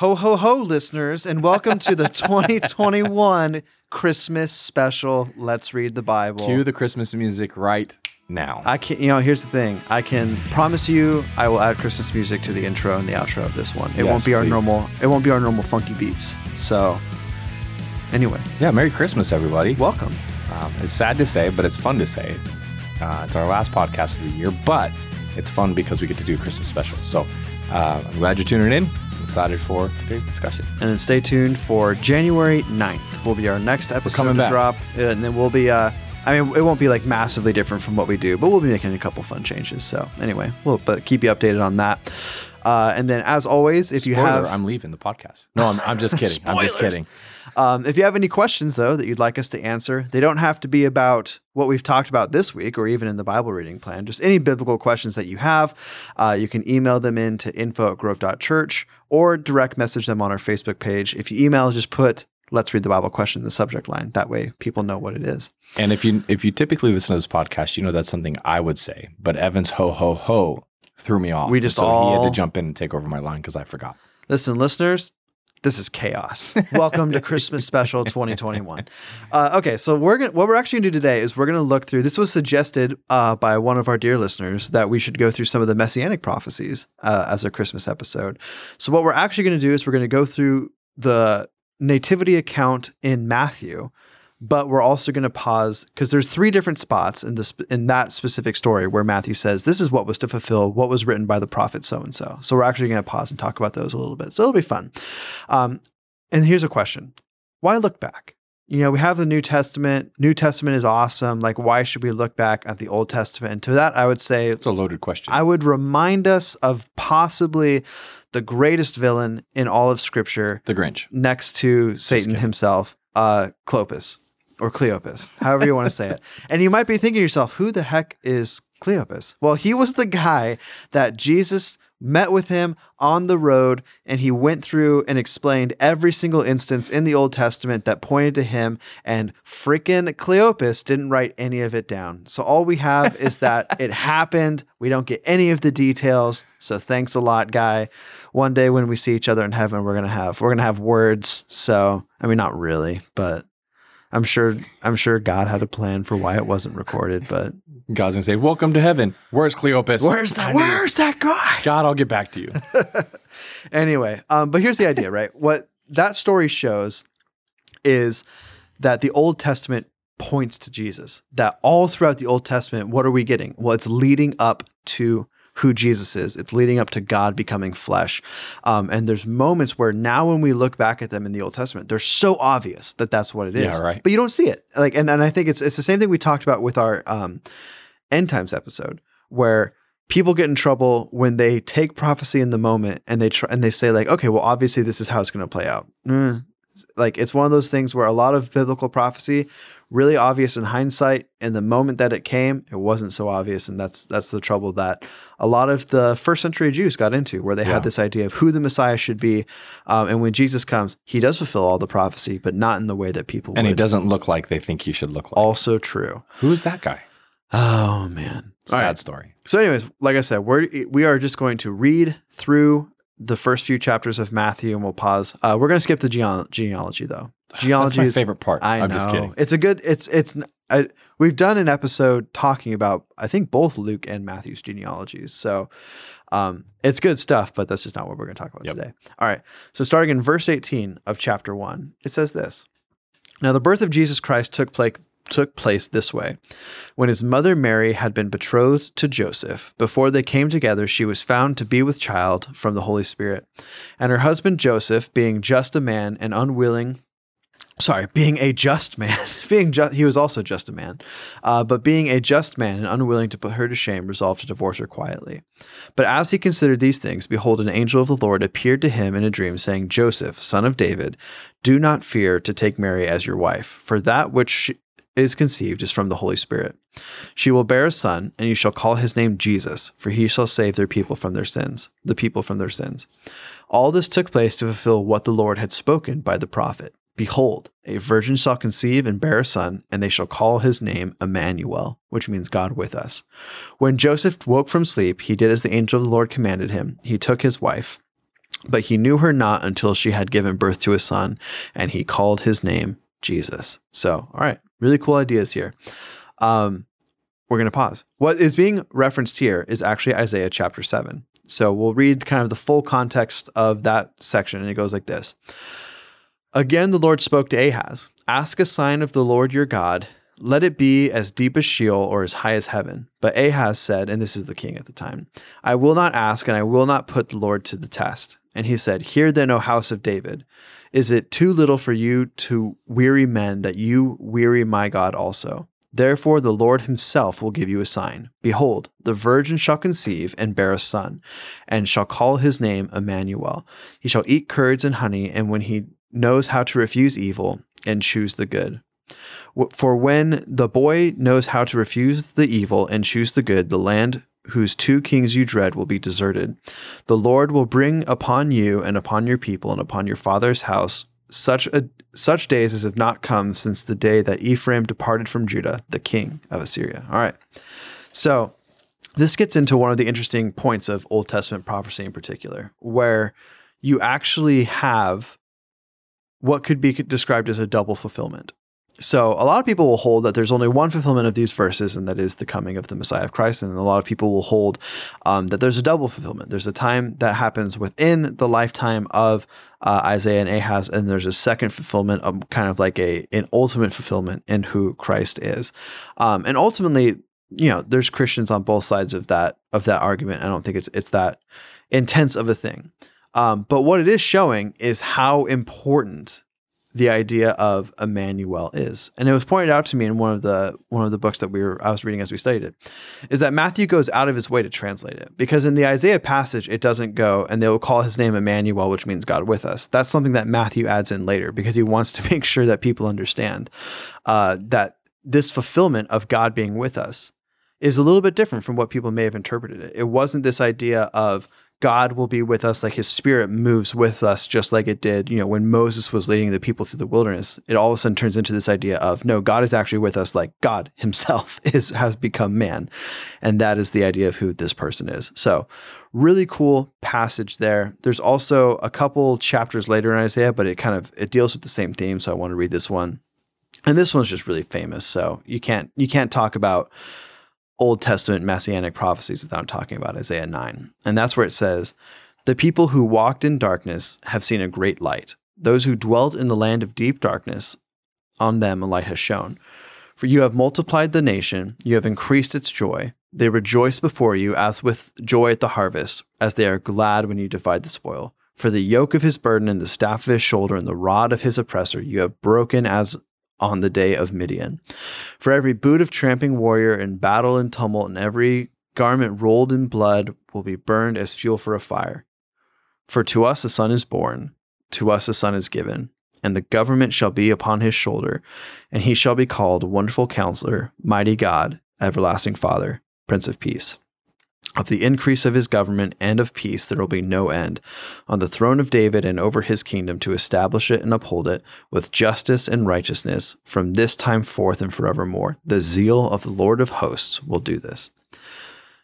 Ho, ho, ho, listeners, and welcome to the 2021 Christmas special. Let's read the Bible. Cue the Christmas music right now. I can, you know, here's the thing. I can promise you, I will add Christmas music to the intro and the outro of this one. It Yes, won't be our please. normal. It won't be our normal funky beats. So, anyway, yeah, Merry Christmas, everybody. welcome. Um, it's sad to say, but it's fun to say. Uh, it's our last podcast of the year, but it's fun because we get to do a Christmas special. So uh, I'm glad you're tuning in. Excited for today's discussion. And then stay tuned for January 9th. Will be our next episode coming to back. drop, and then we'll be. Uh, I mean, it won't be like massively different from what we do, but we'll be making a couple fun changes. So anyway, we'll but keep you updated on that. Uh, and then, as always, if you have I'm leaving the podcast. No, I'm, I'm just kidding. I'm just kidding. Um, if you have any questions, though, that you'd like us to answer, they don't have to be about what we've talked about this week or even in the Bible reading plan. Just any biblical questions that you have, uh, you can email them in to info at grove.church or direct message them on our Facebook page. If you email, just put Let's Read the Bible question in the subject line. That way people know what it is. And if you if you typically listen to this podcast, you know that's something I would say. But Evans ho ho ho threw me off. We just so he had to jump in and take over my line because I forgot. Listen, listeners, this is chaos. Welcome to Christmas Special 2021. Uh, okay, so we're gonna what we're actually gonna do today is we're gonna look through. This was suggested uh, by one of our dear listeners that we should go through some of the messianic prophecies uh, as a Christmas episode. So what we're actually gonna do is we're gonna go through the nativity account in Matthew. But we're also going to pause because there's three different spots in this in that specific story where Matthew says this is what was to fulfill what was written by the prophet so and so. So we're actually going to pause and talk about those a little bit. So it'll be fun. Um, and here's a question: Why look back? You know, we have the New Testament. New Testament is awesome. Like, why should we look back at the Old Testament? And to that, I would say It's a loaded question. I would remind us of possibly the greatest villain in all of Scripture, the Grinch. next to Satan himself, uh, Clopas or Cleopas, however you want to say it. And you might be thinking to yourself, who the heck is Cleopas? Well, he was the guy that Jesus met with him on the road and he went through and explained every single instance in the Old Testament that pointed to him and freaking Cleopas didn't write any of it down. So all we have is that it happened. We don't get any of the details. So thanks a lot, guy. One day when we see each other in heaven, we're gonna have we're gonna have words. So I mean not really, but I'm sure I'm sure God had a plan for why it wasn't recorded, but God's gonna say, "Welcome to heaven." Where's Cleopas? where's that where's that guy? God, I'll get back to you. anyway, um, but here's the idea, right? What that story shows is that the Old Testament points to Jesus. That all throughout the Old Testament, what are we getting? Well, it's leading up to who Jesus is. It's leading up to God becoming flesh. Um, and there's moments where now, when we look back at them in the Old Testament, they're so obvious that that's what it is. Yeah, right. But you don't see it. Like, and, and I think it's it's the same thing we talked about with our um, end times episode, where people get in trouble when they take prophecy in the moment and they try and they say like, okay, well, obviously this is how it's going to play out. Mm. Like it's one of those things where a lot of biblical prophecy really obvious in hindsight. In the moment that it came, it wasn't so obvious, and that's that's the trouble that a lot of the first century Jews got into, where they Yeah. had this idea of who the Messiah should be, um, and when Jesus comes, he does fulfill all the prophecy, but not in the way that people And he doesn't look like they think he should look like. Also true. Who is that guy? Oh man. Sad right. story. So, anyways, like I said, we're we are just going to read through the first few chapters of Matthew, and we'll pause. Uh, we're going to skip the geneal- genealogy, though. Genealogy That's my is favorite part. I I'm know just kidding. it's a good. It's it's. I, we've done an episode talking about I think both Luke and Matthew's genealogies, so um, it's good stuff. But that's just not what we're going to talk about Yep. today. All right. So starting in verse 18 of chapter one, it says this. Now the birth of Jesus Christ took place took place this way. When his mother Mary had been betrothed to Joseph, before they came together, she was found to be with child from the Holy Spirit. And her husband Joseph, being just a man and unwilling, sorry, being a just man, being just, he was also just a man, uh, but being a just man and unwilling to put her to shame, resolved to divorce her quietly. But as he considered these things, behold, an angel of the Lord appeared to him in a dream, saying, Joseph, son of David, do not fear to take Mary as your wife, for that which is conceived is from the Holy Spirit. She will bear a son, and you shall call his name Jesus, for he shall save their people from their sins, the people from their sins. All this took place to fulfill what the Lord had spoken by the prophet. Behold, a virgin shall conceive and bear a son, and they shall call his name Emmanuel, which means God with us. When Joseph woke from sleep, he did as the angel of the Lord commanded him. He took his wife But he knew her not until she had given birth to a son, and he called his name Jesus. So, all right, really cool ideas here. Um, we're going to pause. What is being referenced here is actually Isaiah chapter 7. So we'll read kind of the full context of that section, and it goes like this Again, the Lord spoke to Ahaz Ask a sign of the Lord your God. Let it be as deep as Sheol or as high as heaven. But Ahaz said, and this is the king at the time, I will not ask, and I will not put the Lord to the test. And he said, Hear then, O house of David. Is it too little for you to weary men that you weary my God also? Therefore, the Lord himself will give you a sign. Behold, the virgin shall conceive and bear a son, and shall call his name Emmanuel. He shall eat curds and honey, and when he knows how to refuse evil and choose the good. For when the boy knows how to refuse the evil and choose the good, the land whose two kings you dread will be deserted. The Lord will bring upon you and upon your people and upon your father's house such a such days as have not come since the day that Ephraim departed from Judah, the king of Assyria. All right. So this gets into one of the interesting points of Old Testament prophecy in particular, where you actually have what could be described as a double fulfillment. So a lot of people will hold that there's only one fulfillment of these verses, and that is the coming of the Messiah of Christ. And a lot of people will hold um, that there's a double fulfillment. There's a time that happens within the lifetime of uh, Isaiah and Ahaz, and there's a second fulfillment, of kind of like a an ultimate fulfillment in who Christ is. Um, and ultimately, you know, there's Christians on both sides of that of that argument. I don't think it's it's that intense of a thing. Um, but what it is showing is how important the idea of Emmanuel is. And it was pointed out to me in one of the one of the books that we were I was reading as we studied it, is that Matthew goes out of his way to translate it. Because in the Isaiah passage, it doesn't go and they will call his name Emmanuel, which means God with us. That's something that Matthew adds in later because he wants to make sure that people understand uh, that this fulfillment of God being with us is a little bit different from what people may have interpreted it. It wasn't this idea of God will be with us, like his spirit moves with us, just like it did, you know, when Moses was leading the people through the wilderness. It all of a sudden turns into this idea of no, God is actually with us, like God himself is has become man. And that is the idea of who this person is. So really cool passage there. There's also a couple chapters later in Isaiah, but it kind of it deals with the same theme. So I want to read this one. And this one's just really famous. So you can't you can't talk about Old Testament messianic prophecies without talking about Isaiah 9. And that's where it says, The people who walked in darkness have seen a great light. Those who dwelt in the land of deep darkness, on them a light has shone. For you have multiplied the nation, you have increased its joy. They rejoice before you as with joy at the harvest, as they are glad when you divide the spoil. For the yoke of his burden and the staff of his shoulder and the rod of his oppressor you have broken as on the day of Midian. For every boot of tramping warrior in battle and tumult, and every garment rolled in blood will be burned as fuel for a fire. For to us a son is born, to us a son is given, and the government shall be upon his shoulder, and he shall be called Wonderful Counselor, Mighty God, Everlasting Father, Prince of Peace. Of the increase of his government and of peace there will be no end, on the throne of David and over his kingdom to establish it and uphold it with justice and righteousness from this time forth and forevermore. The zeal of the Lord of hosts will do this.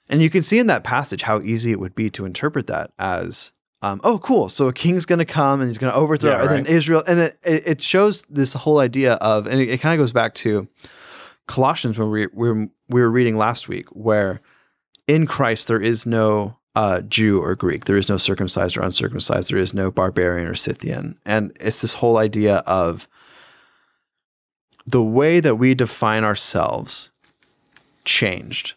And you can see in that passage how easy it would be to interpret that as, um, oh, cool. So a king's going to come and he's going to overthrow Yeah, and then. Israel. And it, it it shows this whole idea of, and it, it kind of goes back to Colossians when we, we, we were reading last week, where in Christ there is no uh, Jew or Greek, there is no circumcised or uncircumcised, there is no barbarian or Scythian. And it's this whole idea of the way that we define ourselves changed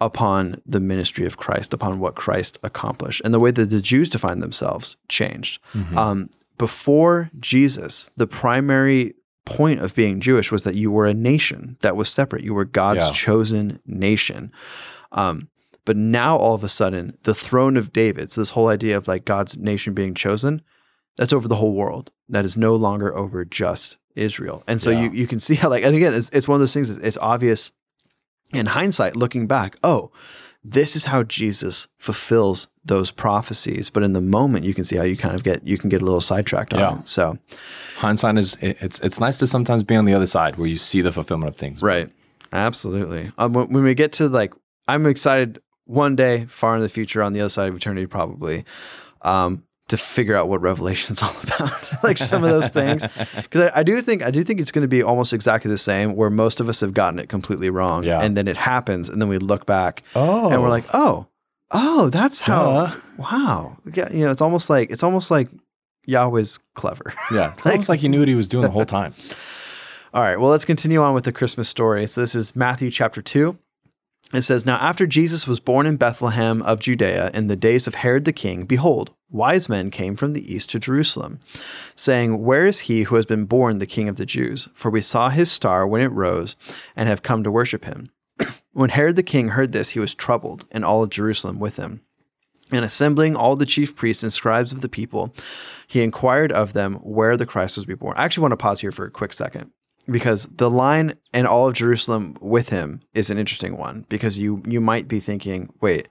upon the ministry of Christ, upon what Christ accomplished, and the way that the Jews define themselves changed. Mm-hmm. Um, before Jesus, the primary point of being Jewish was that you were a nation that was separate. You were God's Yeah. chosen nation. Um, but now all of a sudden, the throne of David, so this whole idea of like God's nation being chosen, that's over the whole world. That is no longer over just Israel. And so Yeah. you, you can see how like, and again, it's, it's one of those things, that it's obvious in hindsight, looking back, oh, this is how Jesus fulfills those prophecies. But in the moment, you can see how you kind of get, you can get a little sidetracked on Yeah. it. So, Hindsight is it's it's nice to sometimes be on the other side where you see the fulfillment of things. Right. Absolutely. Um, when, when we get to like, I'm excited one day, far in the future, on the other side of eternity, probably, um, to figure out what Revelation's all about, like some of those things. Because I, I do think I do think it's going to be almost exactly the same, where most of us have gotten it completely wrong, Yeah. and then it happens, and then we look back Oh. and we're like, oh, oh, that's how. Duh. Wow, yeah, you know, it's almost like it's almost like Yahweh's clever. yeah, it's like- almost like he knew what he was doing the whole time. All right, well, let's continue on with the Christmas story. So this is Matthew chapter 2. It says, Now after Jesus was born in Bethlehem of Judea in the days of Herod the king, behold, wise men came from the east to Jerusalem, saying, Where is he who has been born the king of the Jews? For we saw his star when it rose and have come to worship him. when Herod the king heard this, he was troubled, and all of Jerusalem with him. And assembling all the chief priests and scribes of the people, he inquired of them where the Christ was to be born. I actually want to pause here for a quick second because the line and all of Jerusalem with him is an interesting one because you you might be thinking, wait,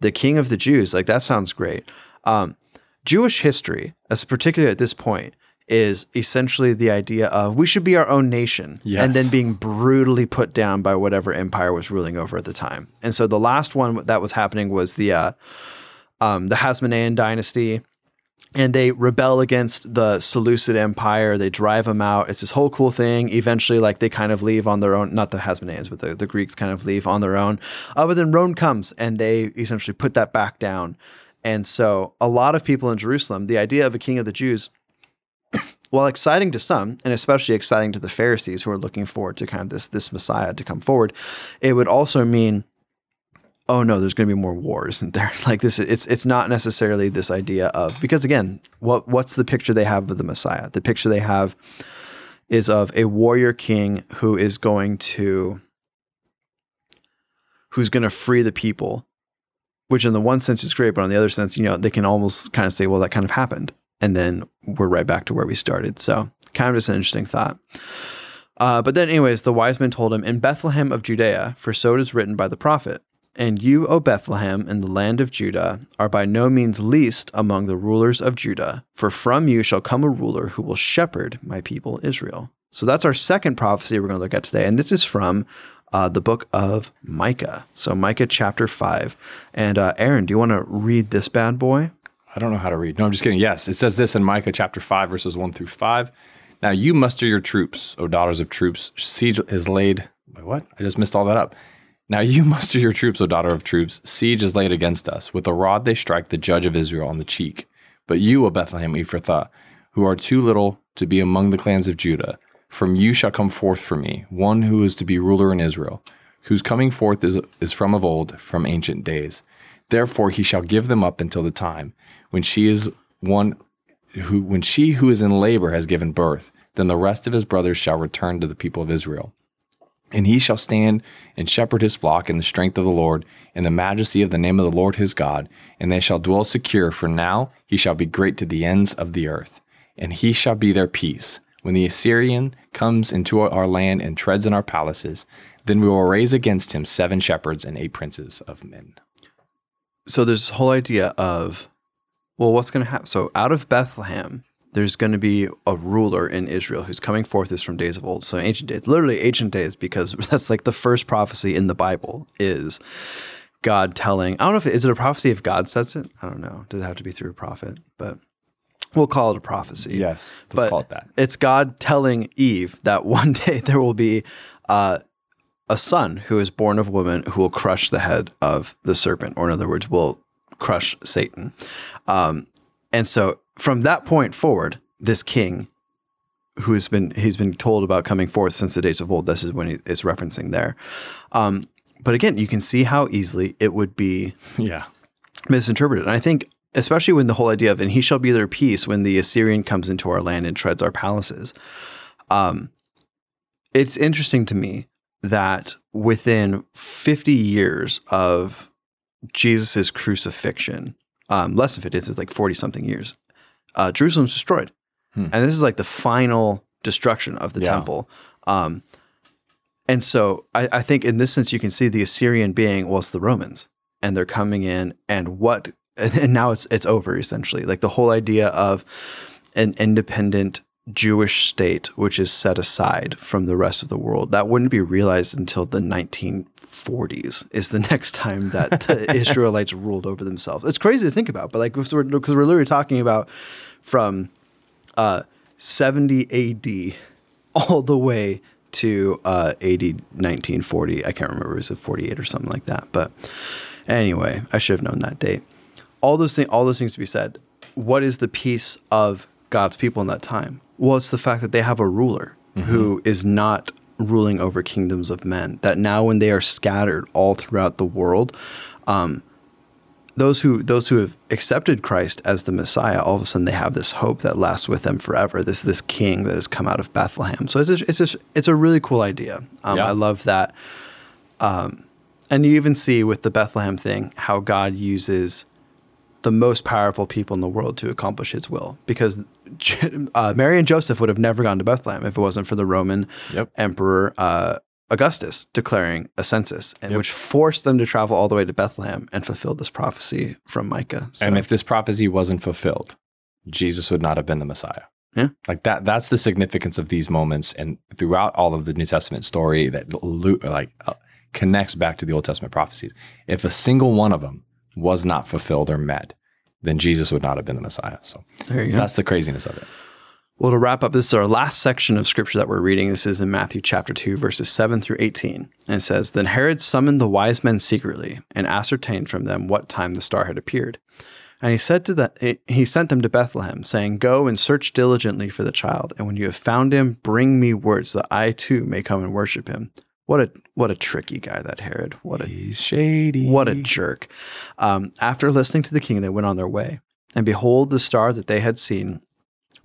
the king of the Jews, like that sounds great. Um, Jewish history, as particularly at this point, is essentially the idea of we should be our own nation Yes. and then being brutally put down by whatever empire was ruling over at the time. And so the last one that was happening was the uh, um, the Hasmonean dynasty and they rebel against the Seleucid Empire. They drive them out. It's this whole cool thing. Eventually, like they kind of leave on their own. Not the Hasmoneans, but the, the Greeks kind of leave on their own. Uh, but then Rome comes and they essentially put that back down. And so, a lot of people in Jerusalem, the idea of a king of the Jews, while exciting to some, and especially exciting to the Pharisees who are looking forward to kind of this this Messiah to come forward, it would also mean oh no, there's going to be more wars, isn't there? Like this, it's it's not necessarily this idea of because again, what what's the picture they have of the Messiah? The picture they have is of a warrior king who is going to who's going to free the people, which in the one sense is great, but on the other sense, you know, they can almost kind of say, well, that kind of happened, and then we're right back to where we started. So kind of just an interesting thought. Uh, but then, anyways, the wise men told him, In Bethlehem of Judea, for so it is written by the prophet, And you, O Bethlehem, in the land of Judah, are by no means least among the rulers of Judah, for from you shall come a ruler who will shepherd my people Israel. So that's our second prophecy we're going to look at today. And this is from uh, the book of Micah. So, Micah chapter 5. And uh, Aaron, do you want to read this bad boy? I don't know how to read. No, I'm just kidding. Yes, it says this in Micah chapter 5, verses 1 through 5. Now you muster your troops, O daughters of troops. Siege is laid. Wait, what? I just missed all that up. Now you muster your troops, O daughter of troops. Siege is laid against us. With a rod they strike the judge of Israel on the cheek. But you, O Bethlehem Ephrathah, who are too little to be among the clans of Judah, from you shall come forth for me one who is to be ruler in Israel, whose coming forth is, is from of old, from ancient days. Therefore he shall give them up until the time when she is one who when she who is in labor has given birth, then the rest of his brothers shall return to the people of Israel. And he shall stand and shepherd his flock in the strength of the Lord, in the majesty of the name of the Lord his God, and they shall dwell secure, for now he shall be great to the ends of the earth, and he shall be their peace. When the Assyrian comes into our land and treads in our palaces, then we will raise against him seven shepherds and eight princes of men. so there's this whole idea of well what's going to happen so out of bethlehem there's going to be a ruler in israel who's coming forth is from days of old so ancient days literally ancient days because that's like the first prophecy in the bible is god telling i don't know if is it a prophecy if god says it i don't know does it have to be through a prophet but we'll call it a prophecy Yes, let's but call it that. it's God telling Eve that one day there will be uh, a son who is born of woman who will crush the head of the serpent, or in other words, will crush Satan. Um, and so from that point forward, this king who has been he's been told about coming forth since the days of old. This is when he is referencing there. Um, but again, you can see how easily it would be Yeah. misinterpreted. And I think, especially when the whole idea of, and he shall be their peace when the Assyrian comes into our land and treads our palaces. Um, it's interesting to me that within 50 years of Jesus' crucifixion, um, less of it is, it's like 40 something years, uh, Jerusalem's destroyed. Hmm. And this is like the final destruction of the Yeah. temple. Um, and so I, I think in this sense, you can see the Assyrian being, well, it's the Romans and they're coming in and what and now it's it's over essentially like the whole idea of an independent Jewish state, which is set aside from the rest of the world. That wouldn't be realized until the 1940s. Is the next time that the Israelites ruled over themselves. It's crazy to think about, but like because we're, we're literally talking about from uh, 70 AD all the way to uh, AD 1940. I can't remember, was it 48 or something like that? But anyway, I should have known that date. All those things, all those things to be said. What is the peace of God's people in that time? Well, it's the fact that they have a ruler who is not ruling over kingdoms of men. That now, when they are scattered all throughout the world, um, those who those who have accepted Christ as the Messiah, all of a sudden they have this hope that lasts with them forever. This this King that has come out of Bethlehem. So it's a, it's a, it's a really cool idea. Um, Yeah. I love that. Um, and you even see with the Bethlehem thing how God uses the most powerful people in the world to accomplish His will. Because uh, Mary and Joseph would have never gone to Bethlehem if it wasn't for the Roman Yep. Emperor uh, Augustus declaring a census, and Yep. which forced them to travel all the way to Bethlehem and fulfill this prophecy from Micah. So, And if this prophecy wasn't fulfilled, Jesus would not have been the Messiah. Yeah. Like that that's the significance of these moments and throughout all of the New Testament story that like uh, connects back to the Old Testament prophecies. If a single one of them was not fulfilled or met, then Jesus would not have been the Messiah. So there you go. that's the craziness of it. Well, to wrap up, this is our last section of scripture that we're reading. This is in Matthew chapter 2, verses 7 through 18. And it says, Then Herod summoned the wise men secretly and ascertained from them what time the star had appeared. And he said to the, he sent them to Bethlehem, saying, Go and search diligently for the child, and when you have found him, bring me word so that I too may come and worship him. What a what a tricky guy that Herod. What a He's shady. what a jerk. Um, after listening to the king, they went on their way. And behold, the star that they had seen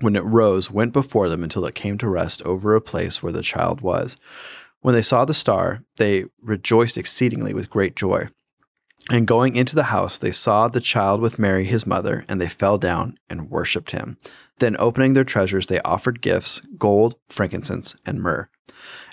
when it rose went before them until it came to rest over a place where the child was. When they saw the star, they rejoiced exceedingly with great joy. And going into the house, they saw the child with Mary, his mother, and they fell down and worshipped him. Then, opening their treasures, they offered gifts gold, frankincense, and myrrh.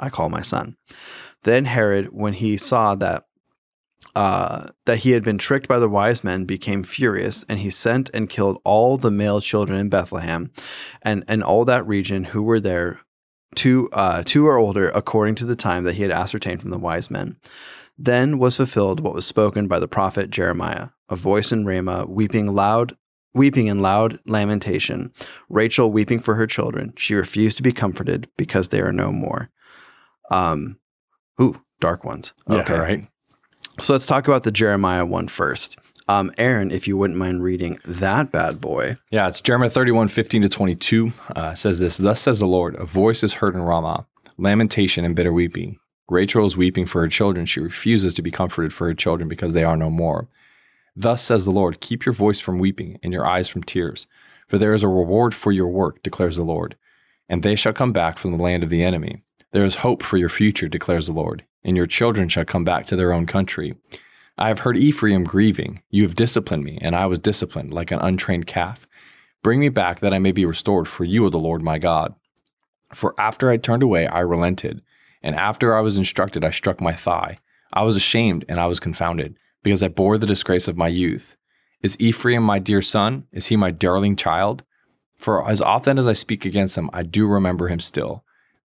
I call my son. Then Herod, when he saw that uh, that he had been tricked by the wise men, became furious, and he sent and killed all the male children in Bethlehem, and and all that region who were there, two uh, two or older, according to the time that he had ascertained from the wise men. Then was fulfilled what was spoken by the prophet Jeremiah: a voice in Ramah, weeping loud. Weeping in loud lamentation, Rachel weeping for her children. She refused to be comforted because they are no more. Um, ooh, dark ones. Yeah, right. So let's talk about the Jeremiah one first. Um, Aaron, if you wouldn't mind reading that bad boy. Yeah, it's Jeremiah 31, 15 to 22. Uh, says this Thus says the Lord, a voice is heard in Ramah, lamentation and bitter weeping. Rachel is weeping for her children. She refuses to be comforted for her children because they are no more. Thus says the Lord, keep your voice from weeping and your eyes from tears, for there is a reward for your work, declares the Lord. And they shall come back from the land of the enemy. There is hope for your future, declares the Lord, and your children shall come back to their own country. I have heard Ephraim grieving. You have disciplined me, and I was disciplined like an untrained calf. Bring me back that I may be restored, for you are the Lord my God. For after I turned away, I relented, and after I was instructed, I struck my thigh. I was ashamed and I was confounded, because I bore the disgrace of my youth. Is Ephraim my dear son? Is he my darling child? For as often as I speak against him, I do remember him still.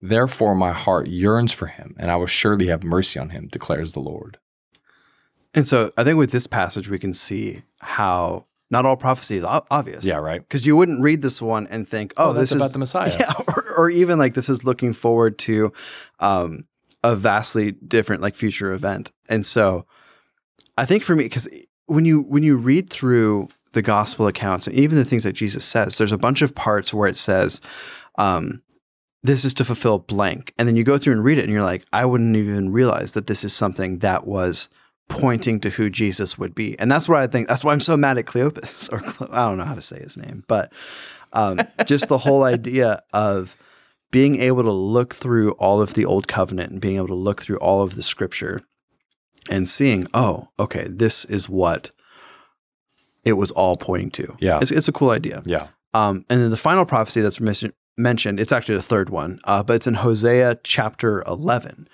Therefore, my heart yearns for him, and I will surely have mercy on him, declares the Lord. And so I think with this passage, we can see how not all prophecy is obvious. Yeah, right. Because you wouldn't read this one and think, oh, Oh, this that's about is the Messiah. Yeah, or, or even like this is looking forward to um, a vastly different like future event. And so I think for me, because when you when you read through the gospel accounts and even the things that Jesus says, there's a bunch of parts where it says, um, this is to fulfill blank. And then you go through and read it and you're like, I wouldn't even realize that this is something that was pointing to who Jesus would be. And that's why I think. That's why I'm so mad at Cleopas, or Cle- I don't know how to say his name, but um, just the whole idea of being able to look through all of the old covenant and being able to look through all of the scripture and seeing, oh, okay, this is what it was all pointing to. Yeah. It's, it's a cool idea. Yeah. Um, and then the final prophecy that's mis- mentioned, it's actually the third one, uh, but it's in Hosea chapter 11.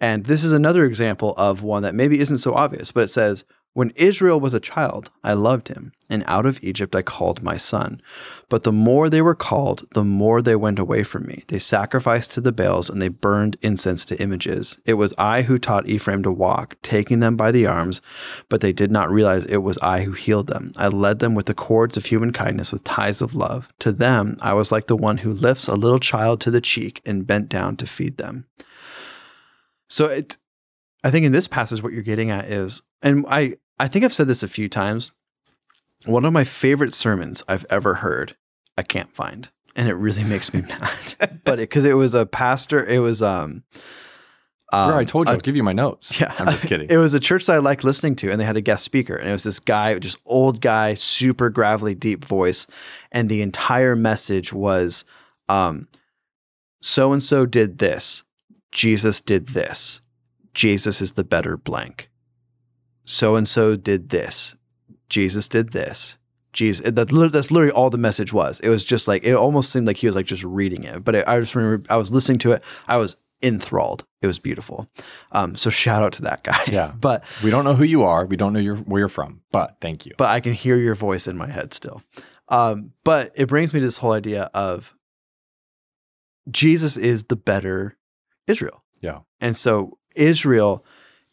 And this is another example of one that maybe isn't so obvious, but it says, When Israel was a child, I loved him, and out of Egypt I called my son. But the more they were called, the more they went away from me. They sacrificed to the Baals, and they burned incense to images. It was I who taught Ephraim to walk, taking them by the arms, but they did not realize it was I who healed them. I led them with the cords of human kindness, with ties of love. To them, I was like the one who lifts a little child to the cheek and bent down to feed them. So it, I think in this passage, what you're getting at is, and I, I think I've said this a few times. One of my favorite sermons I've ever heard, I can't find, and it really makes me mad. But because it, it, was a pastor, it was um, um Bro, I told you, a, I'll give you my notes. Yeah, I'm just kidding. It was a church that I liked listening to, and they had a guest speaker, and it was this guy, just old guy, super gravelly, deep voice, and the entire message was, um, so and so did this Jesus did this. Jesus is the better blank. So and so did this. Jesus did this. Jesus, that, that's literally all the message was. It was just like, it almost seemed like he was like just reading it. But it, I just remember I was listening to it. I was enthralled. It was beautiful. Um, so shout out to that guy. Yeah. but we don't know who you are. We don't know your, where you're from, but thank you. But I can hear your voice in my head still. Um, but it brings me to this whole idea of Jesus is the better Israel. Yeah. And so Israel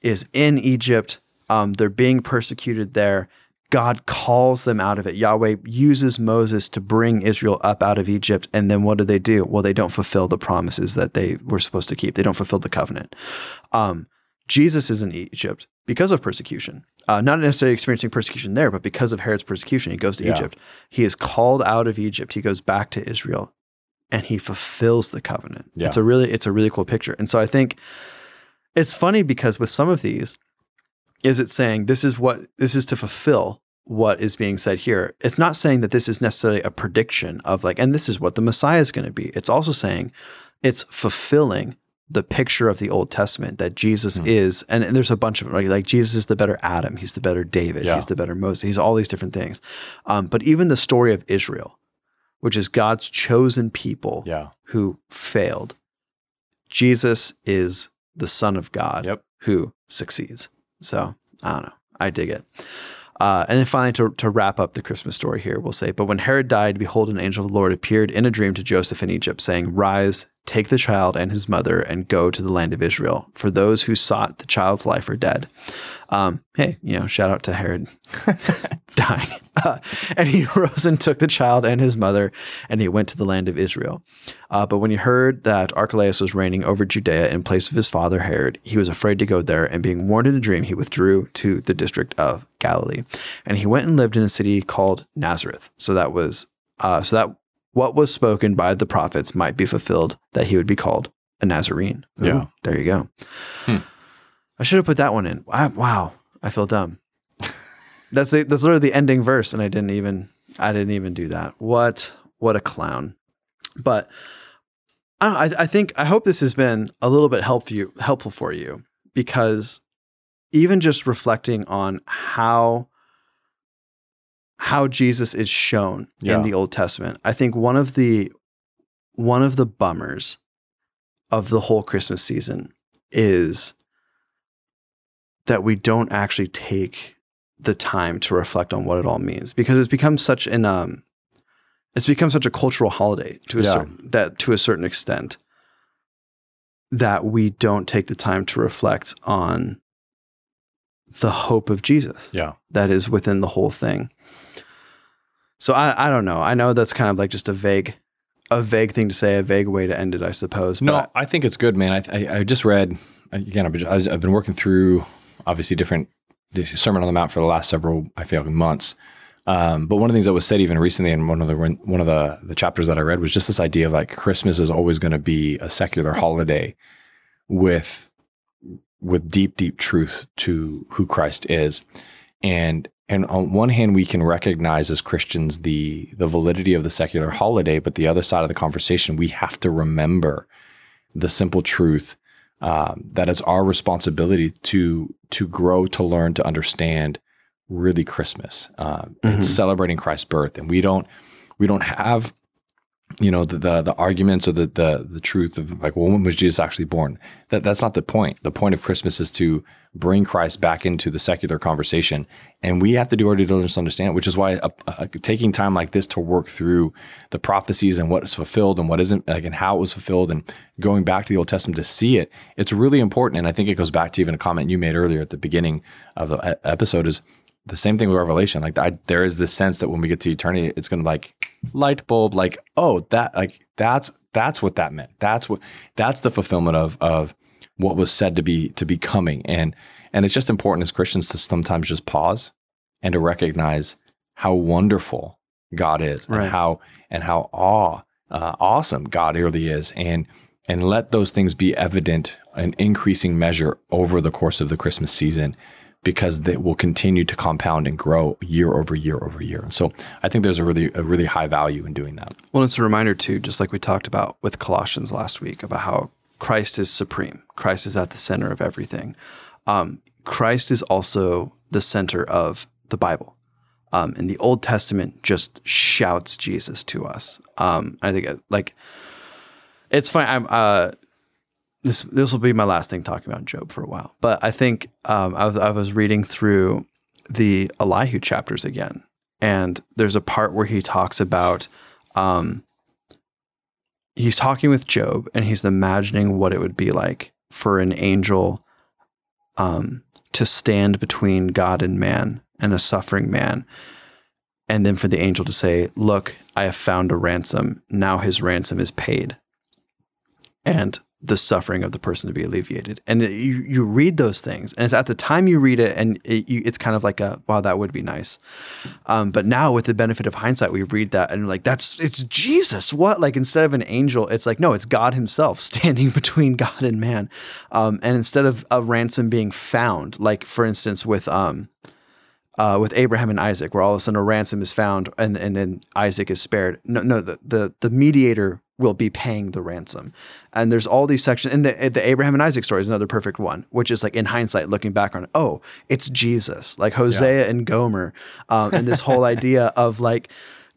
is in Egypt. Um, they're being persecuted there. God calls them out of it. Yahweh uses Moses to bring Israel up out of Egypt. And then what do they do? Well, they don't fulfill the promises that they were supposed to keep. They don't fulfill the covenant. Um, Jesus is in Egypt because of persecution. Uh, not necessarily experiencing persecution there, but because of Herod's persecution, he goes to yeah. Egypt. He is called out of Egypt. He goes back to Israel and he fulfills the covenant. Yeah. It's a really it's a really cool picture. And so I think it's funny because with some of these is it saying this is what this is to fulfill what is being said here. It's not saying that this is necessarily a prediction of like and this is what the Messiah is going to be. It's also saying it's fulfilling the picture of the Old Testament that Jesus mm. is, and, and, there's a bunch of them, right? Like Jesus is the better Adam, he's the better David, yeah. he's the better Moses, he's all these different things. Um, but even the story of Israel, which is God's chosen people yeah. who failed. Jesus is the Son of God yep. who succeeds. So I don't know. I dig it. Uh, and then finally, to, to wrap up the Christmas story here, we'll say, But when Herod died, behold, an angel of the Lord appeared in a dream to Joseph in Egypt, saying, Rise, take the child and his mother, and go to the land of Israel. For those who sought the child's life are dead. Um, hey, you know, shout out to Herod. Uh, and he rose and took the child and his mother, and he went to the land of Israel. Uh, but when he heard that Archelaus was reigning over Judea in place of his father Herod, he was afraid to go there, and being warned in a dream, he withdrew to the district of Galilee. And he went and lived in a city called Nazareth. So that was uh, so that what was spoken by the prophets might be fulfilled, that he would be called a Nazarene. Ooh, yeah. There you go. Hmm. I should have put that one in. I, wow, I feel dumb. That's the, that's literally the ending verse, and I didn't even I didn't even do that. What what a clown! But I, I, I think I hope this has been a little bit helpful you, helpful for you because even just reflecting on how how Jesus is shown yeah. in the Old Testament, I think one of the one of the bummers of the whole Christmas season is that we don't actually take the time to reflect on what it all means because it's become such an um it's become such a cultural holiday to a yeah. certain that to a certain extent that we don't take the time to reflect on the hope of Jesus. Yeah. That is within the whole thing. So I I don't know. I know that's kind of like just a vague a vague thing to say, a vague way to end it, I suppose. No, I, I think it's good, man. I, I, I just read again. I've been, I've been working through obviously different the Sermon on the Mount for the last several, I feel, months. Um, but one of the things that was said even recently in one of the one of the the chapters that I read was just this idea of like Christmas is always going to be a secular holiday with with deep deep truth to who Christ is. And and on one hand, we can recognize as Christians the the validity of the secular holiday, but the other side of the conversation, we have to remember the simple truth um, that it's our responsibility to to grow, to learn, to understand really Christmas. Uh, Mhm. It's celebrating Christ's birth, and we don't we don't have you know the, the the arguments or the the the truth of like well when was Jesus actually born? That that's not the point. The point of Christmas is to bring Christ back into the secular conversation. And we have to do our due diligence to understand it which is why taking time like this to work through the prophecies and what is fulfilled and what isn't like and how it was fulfilled and going back to the Old Testament to see it it's really important. And I think it goes back to even a comment you made earlier at the beginning of the episode is the same thing with Revelation. Like I, there is this sense that when we get to eternity, it's going to like light bulb, like oh that like that's that's what that meant. That's what that's the fulfillment of of what was said to be to be coming. And and it's just important as Christians to sometimes just pause and to recognize how wonderful God is Right. and how and how awe uh, awesome God really is and and let those things be evident in increasing measure over the course of the Christmas season because they will continue to compound and grow year over year over year. And so I think there's a really a really high value in doing that. Well, it's a reminder too, just like we talked about with Colossians last week, about how Christ is supreme. Christ is at the center of everything. Um, Christ is also the center of the Bible. Um, and the Old Testament just shouts Jesus to us. Um, I think uh, like it's fine. I'm uh, this this will be my last thing talking about Job for a while. But I think um, I was I was reading through the Elihu chapters again, and there's a part where he talks about um, he's talking with Job, and he's imagining what it would be like for an angel um, to stand between God and man and a suffering man. And then for the angel to say, Look, I have found a ransom. Now his ransom is paid. And the suffering of the person to be alleviated. And you, you read those things, and it's at the time you read it, and it, you, it's kind of like a, wow, that would be nice. Um, but now, with the benefit of hindsight, we read that and like, that's it's Jesus. What? Like instead of an angel, it's like no, it's God Himself standing between God and man. Um, and instead of a ransom being found, like for instance with um, uh, with Abraham and Isaac, where all of a sudden a ransom is found and and then Isaac is spared. No, no, the the, the mediator will be paying the ransom. And there's all these sections. And the, the Abraham and Isaac story is another perfect one, which is like in hindsight, looking back on oh, it's Jesus, like Hosea and Gomer. Um, and this whole idea of like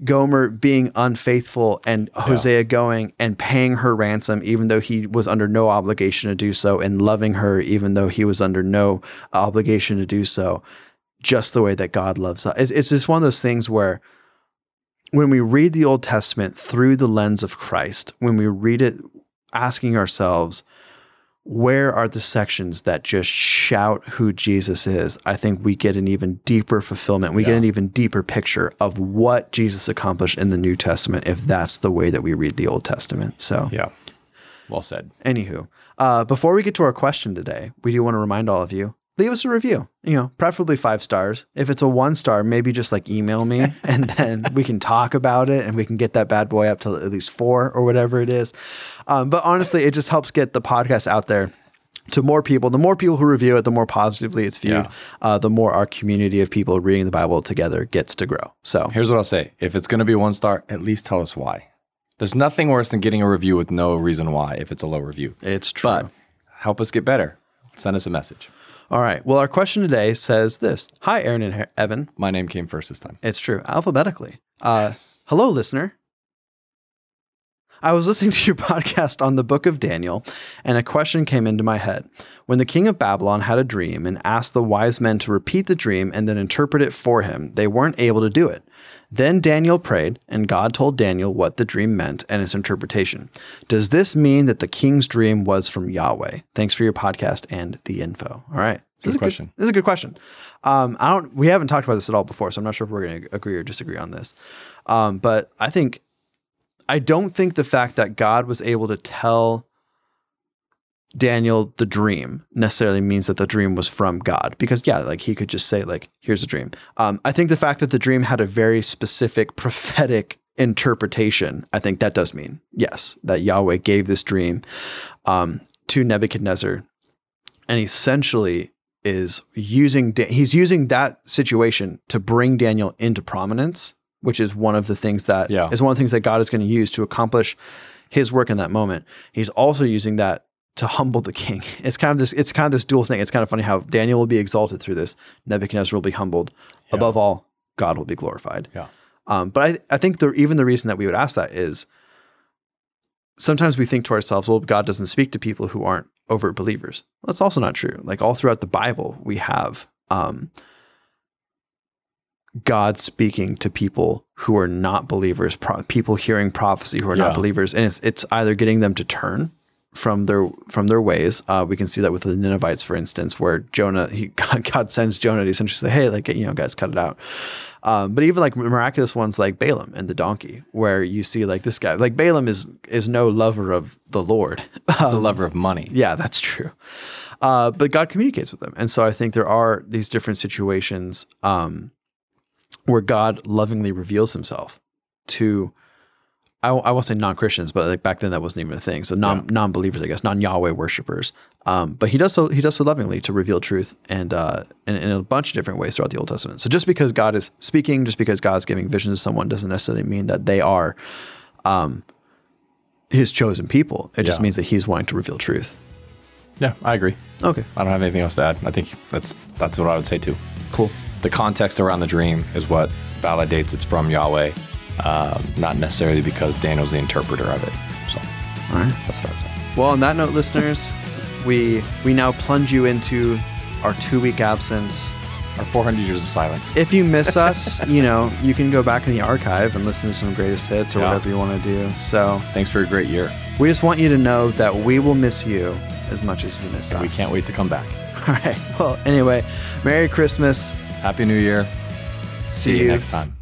Gomer being unfaithful and Hosea going and paying her ransom, even though he was under no obligation to do so, and loving her, even though he was under no obligation to do so just the way that God loves us. It's, it's just one of those things where when we read the Old Testament through the lens of Christ, when we read it asking ourselves, where are the sections that just shout who Jesus is? I think we get an even deeper fulfillment. We get an even deeper picture of what Jesus accomplished in the New Testament if that's the way that we read the Old Testament. So, Yeah. Well said. Anywho, uh, before we get to our question today, we do want to remind all of you leave us a review. You know, preferably five stars. If it's a one star, maybe just like email me, and then we can talk about it, and we can get that bad boy up to at least four or whatever it is. Um, but honestly, it just helps get the podcast out there. To more people, the more people who review it, the more positively it's viewed. Yeah. Uh, the more our community of people reading the Bible together gets to grow. So, Here's what I'll say. If it's going to be one star, at least tell us why. There's nothing worse than getting a review with no reason why if it's a low review. it's true. But help us get better. Send us a message. All right. Well, our question today says this Hi, Aaron and Evan. My name came first this time. It's true, alphabetically. Uh, Hello, listener. I was listening to your podcast on the book of Daniel, and a question came into my head. When the king of Babylon had a dream and asked the wise men to repeat the dream and then interpret it for him, they weren't able to do it. Then Daniel prayed, and God told Daniel what the dream meant and its interpretation. Does this mean that the king's dream was from Yahweh? Thanks for your podcast and the info. All right. This is a question. this is a good question. Um, I don't. We haven't talked about this at all before, so I'm not sure if we're going to agree or disagree on this. Um, but I think I don't think the fact that God was able to tell Daniel the dream necessarily means that the dream was from God, because yeah, like he could just say like, "Here's a dream." Um, I think the fact that the dream had a very specific prophetic interpretation, I think that does mean yes, that Yahweh gave this dream um, to Nebuchadnezzar, and essentially is using he's using that situation to bring Daniel into prominence, which is one of the things that is Yeah. one of the things that God is going to use to accomplish his work in that moment. He's also using that to humble the king. It's kind of this it's kind of this dual thing. It's kind of funny how Daniel will be exalted through this, Nebuchadnezzar will be humbled. Above all, God will be glorified. Yeah. Um, but I, I think the, even the reason that we would ask that is sometimes we think to ourselves, well, God doesn't speak to people who aren't overt believers. Well, that's also not true. Like all throughout the Bible, we have um, God speaking to people who are not believers, pro- people hearing prophecy who are Yeah. not believers, and it's it's either getting them to turn from their from their ways. Uh, we can see that with the Ninevites, for instance, where Jonah, he God, God sends Jonah to essentially say, "Hey, like you know, guys, cut it out." Um, but even like miraculous ones like Balaam and the donkey, where you see like this guy, like Balaam is is no lover of the Lord. He's a lover of money. Yeah, that's true. Uh, but God communicates with them, and so I think there are these different situations um, where God lovingly reveals Himself to. I, I won't say non-Christians, but like back then that wasn't even a thing. So non non-believers, I guess, non-Yahweh worshippers. Um, but he does so he does so lovingly to reveal truth and uh, in, in a bunch of different ways throughout the Old Testament. So just because God is speaking, just because God's giving vision to someone, doesn't necessarily mean that they are um, His chosen people. It just means that He's wanting to reveal truth. Yeah, I agree. Okay, I don't have anything else to add. I think that's that's what I would say too. cool. The context around the dream is what validates it's from Yahweh, um, not necessarily because Daniel's the interpreter of it. So All right. that's what I'd say. Well, on that note, listeners, we we now plunge you into our two week absence. Our 400 years of silence. If you miss us, you know you can go back in the archive and listen to some greatest hits or Yeah. whatever you want to do. So Thanks for a great year. we just want you to know that we will miss you as much as you miss And us. we can't wait to come back. All right. Well, anyway, Merry Christmas. Happy New Year. See, See you you next time.